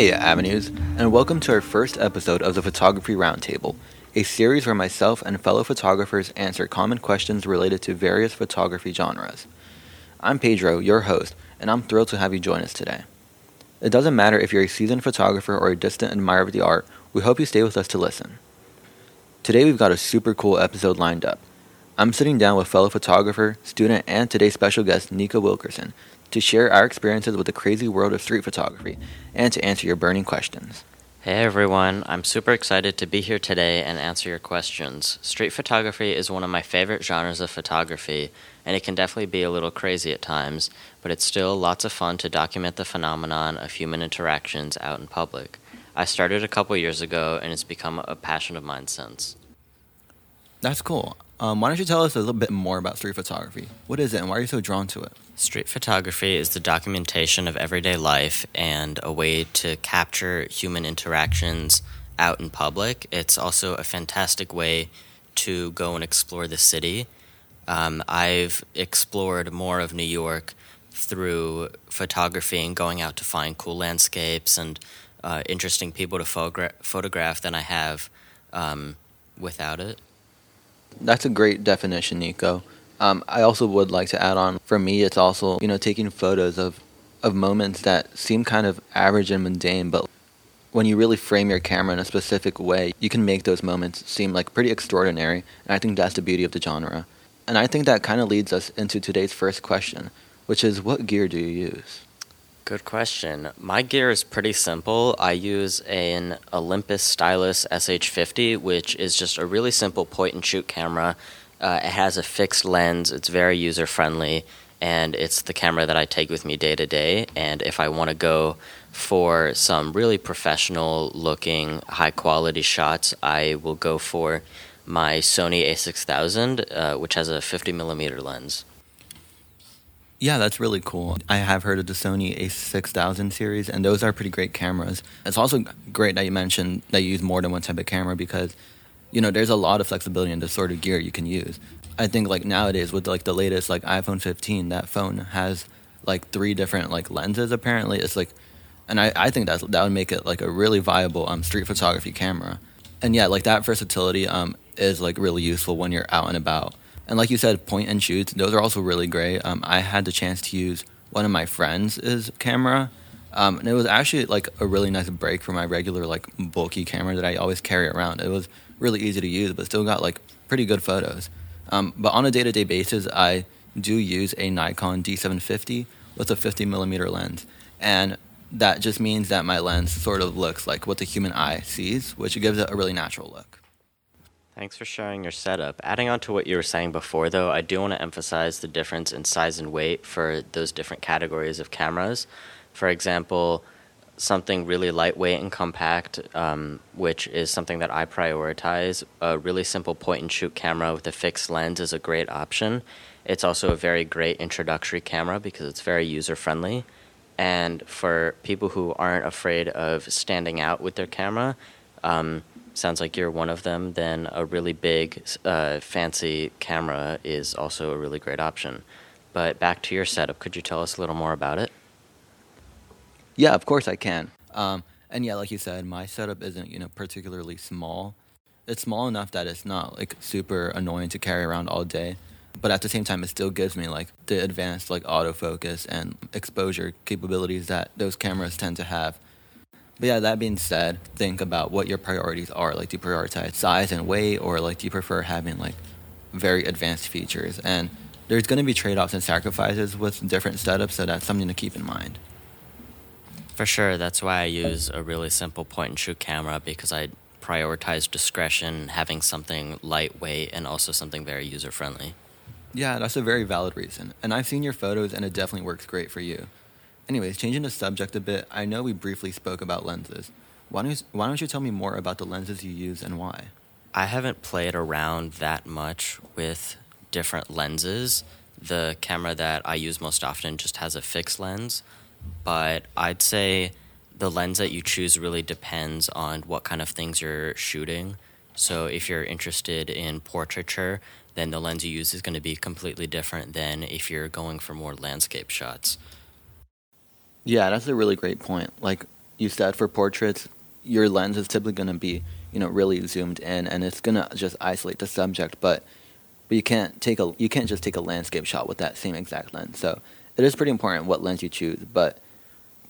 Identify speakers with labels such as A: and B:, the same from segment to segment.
A: Hey, Avenues, and welcome to our first episode of the Photography Roundtable, a series where myself and fellow photographers answer common questions related to various photography genres. I'm Pedro, your host, and I'm thrilled to have you join us today. It doesn't matter if you're a seasoned photographer or a distant admirer of the art, we hope you stay with us to listen. Today we've got a super cool episode lined up. I'm sitting down with fellow photographer, student, and today's special guest, Nico Wilkerson, to share our experiences with the crazy world of street photography and to answer your burning questions.
B: Hey everyone, I'm super excited to be here today and answer your questions. Street photography is one of my favorite genres of photography, and it can definitely be a little crazy at times, but it's still lots of fun to document the phenomenon of human interactions out in public. I started a couple years ago, and it's become a passion of mine since.
A: That's cool. Um, why don't you tell us a little bit more about street photography? What is it, and why are you so drawn to it?
B: Street photography is the documentation of everyday life and a way to capture human interactions out in public. It's also a fantastic way to go and explore the city. Um, I've explored more of New York through photography and going out to find cool landscapes and uh, interesting people to photogra- photograph than I have um, without it.
A: That's a great definition, Nico. Um, I also would like to add on. For me, it's also you know taking photos of of moments that seem kind of average and mundane, but when you really frame your camera in a specific way, you can make those moments seem like pretty extraordinary. And I think that's the beauty of the genre. And I think that kind of leads us into today's first question, which is what gear do you use?
B: Good question. My gear is pretty simple. I use an Olympus Stylus SH50, which is just a really simple point and shoot camera. Uh, it has a fixed lens, it's very user friendly, and it's the camera that I take with me day to day. And if I want to go for some really professional looking, high quality shots, I will go for my Sony a6000, uh, which has a 50 millimeter lens.
A: Yeah, that's really cool. I have heard of the Sony a6000 series, and those are pretty great cameras. It's also great that you mentioned that you use more than one type of camera because, you know, there's a lot of flexibility in the sort of gear you can use. I think like nowadays with like the latest like iPhone 15, that phone has like three different like lenses. Apparently, it's like, and I I think that that would make it like a really viable um street photography camera. And yeah, like that versatility um is like really useful when you're out and about. And like you said, point and shoots, those are also really great. Um, I had the chance to use one of my friends' camera, um, and it was actually like a really nice break from my regular like bulky camera that I always carry around. It was really easy to use, but still got like pretty good photos. Um, but on a day-to-day basis, I do use a Nikon D750 with a 50 millimeter lens, and that just means that my lens sort of looks like what the human eye sees, which gives it a really natural look.
B: Thanks for sharing your setup. Adding on to what you were saying before, though, I do want to emphasize the difference in size and weight for those different categories of cameras. For example, something really lightweight and compact, um, which is something that I prioritize. A really simple point and shoot camera with a fixed lens is a great option. It's also a very great introductory camera because it's very user friendly. And for people who aren't afraid of standing out with their camera, um, sounds like you're one of them, then a really big, uh, fancy camera is also a really great option. But back to your setup, could you tell us a little more about it?
A: Yeah, of course I can. Um, and yeah, like you said, my setup isn't you know particularly small. It's small enough that it's not like super annoying to carry around all day, but at the same time, it still gives me like the advanced like autofocus and exposure capabilities that those cameras tend to have. But yeah, that being said, think about what your priorities are. Like, do you prioritize size and weight, or like, do you prefer having like very advanced features? And there's going to be trade offs and sacrifices with different setups, so that's something to keep in mind.
B: For sure, that's why I use a really simple point and shoot camera because I prioritize discretion, having something lightweight, and also something very user friendly.
A: Yeah, that's a very valid reason. And I've seen your photos, and it definitely works great for you. Anyways, changing the subject a bit, I know we briefly spoke about lenses. Why don't, you, why don't you tell me more about the lenses you use and why?
B: I haven't played around that much with different lenses. The camera that I use most often just has a fixed lens, but I'd say the lens that you choose really depends on what kind of things you're shooting. So if you're interested in portraiture, then the lens you use is going to be completely different than if you're going for more landscape shots.
A: Yeah, that's a really great point. Like, you said for portraits, your lens is typically going to be you know really zoomed in, and it's going to just isolate the subject. But but you can't take a you can't just take a landscape shot with that same exact lens. So it is pretty important what lens you choose. But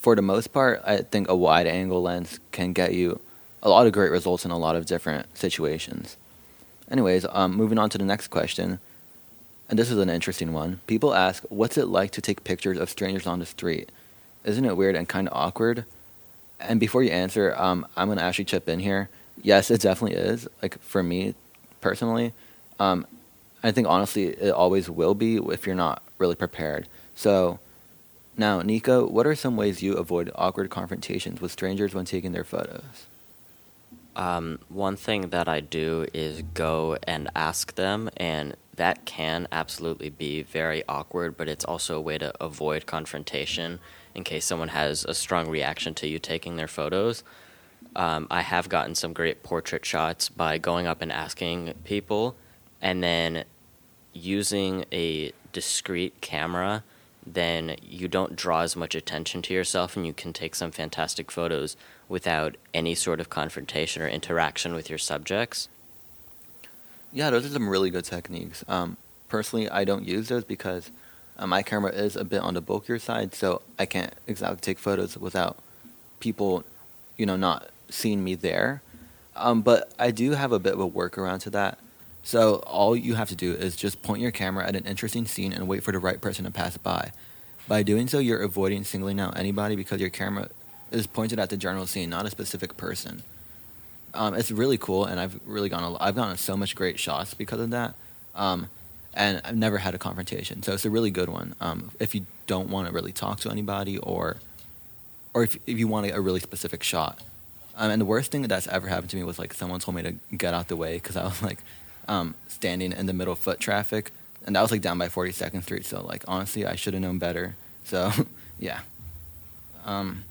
A: for the most part, I think a wide angle lens can get you a lot of great results in a lot of different situations. Anyways, um, moving on to the next question, and this is an interesting one. People ask, "What's it like to take pictures of strangers on the street?" Isn't it weird and kind of awkward? And before you answer, um, I'm gonna actually chip in here. Yes, it definitely is. Like for me personally, um, I think honestly, it always will be if you're not really prepared. So, now, Nico, what are some ways you avoid awkward confrontations with strangers when taking their photos?
B: Um, one thing that I do is go and ask them, and that can absolutely be very awkward, but it's also a way to avoid confrontation in case someone has a strong reaction to you taking their photos. Um, I have gotten some great portrait shots by going up and asking people, and then using a discreet camera, then you don't draw as much attention to yourself and you can take some fantastic photos without any sort of confrontation or interaction with your subjects.
A: Yeah, those are some really good techniques. Um, personally, I don't use those because uh, my camera is a bit on the bulkier side, so I can't exactly take photos without people, you know, not seeing me there. Um, but I do have a bit of a workaround to that. So all you have to do is just point your camera at an interesting scene and wait for the right person to pass by. By doing so, you're avoiding singling out anybody because your camera is pointed at the general scene, not a specific person. Um, it's really cool, and I've really gone. A, I've gotten so much great shots because of that, um, and I've never had a confrontation. So it's a really good one. Um, if you don't want to really talk to anybody, or or if if you want a, really specific shot. Um, and the worst thing that's ever happened to me was like someone told me to get out the way because I was like um, standing in the middle of foot traffic, and that was like down by 42nd Street. So like honestly, I should have known better. So yeah. Um,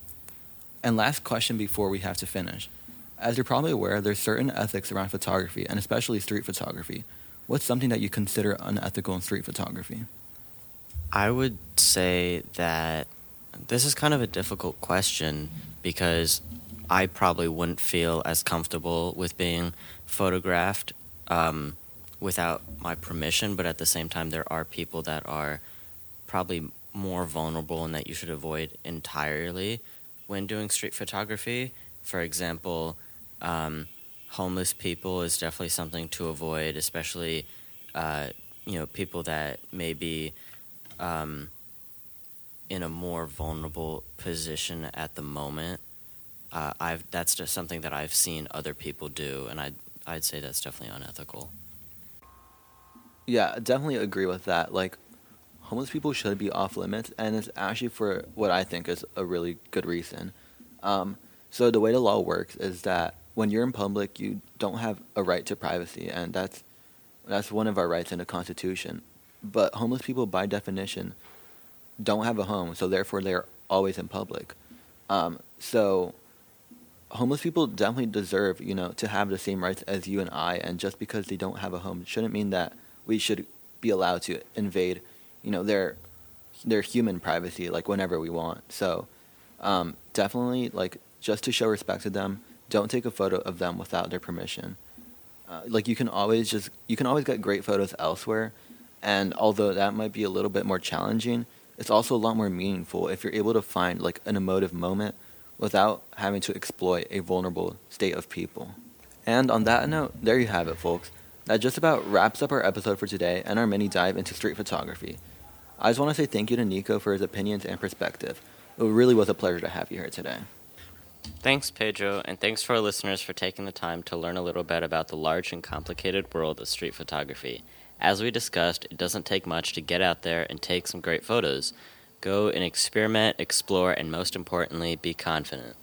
A: and last question before we have to finish. As you're probably aware, there's certain ethics around photography, and especially street photography. What's something that you consider unethical in street photography?
B: I would say that this is kind of a difficult question because I probably wouldn't feel as comfortable with being photographed um, without my permission, but at the same time, there are people that are probably more vulnerable and that you should avoid entirely when doing street photography. For example, um, homeless people is definitely something to avoid, especially uh, you know people that may be um, in a more vulnerable position at the moment. Uh, I've that's just something that I've seen other people do, and I I'd say that's definitely unethical.
A: Yeah, definitely agree with that. Like, homeless people should be off limits, and it's actually for what I think is a really good reason. Um, so the way the law works is that when you're in public, you don't have a right to privacy, and that's that's one of our rights in the Constitution. But homeless people, by definition, don't have a home, so therefore they're always in public. Um, so homeless people definitely deserve, you know, to have the same rights as you and I. And just because they don't have a home shouldn't mean that we should be allowed to invade, you know, their their human privacy like whenever we want. So um, definitely, like, just to show respect to them, don't take a photo of them without their permission. Uh, like you can always just you can always get great photos elsewhere, and although that might be a little bit more challenging, it's also a lot more meaningful if you're able to find like an emotive moment without having to exploit a vulnerable state of people. And on that note, there you have it, folks. That just about wraps up our episode for today and our mini dive into street photography. I just want to say thank you to Nico for his opinions and perspective. It really was a pleasure to have you here today.
B: Thanks, Pedro, and thanks for our listeners for taking the time to learn a little bit about the large and complicated world of street photography. As we discussed, it doesn't take much to get out there and take some great photos. Go and experiment, explore, and most importantly, be confident.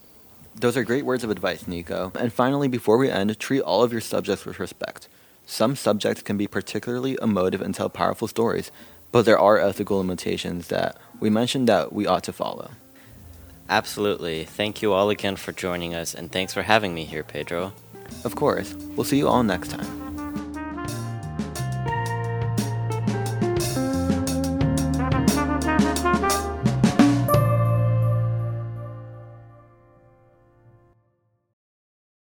A: Those are great words of advice, Nico. And finally, before we end, treat all of your subjects with respect. Some subjects can be particularly emotive and tell powerful stories, but there are ethical limitations that we mentioned that we ought to follow.
B: Absolutely. Thank you all again for joining us, and thanks for having me here, Pedro.
A: Of course. We'll see you all next time.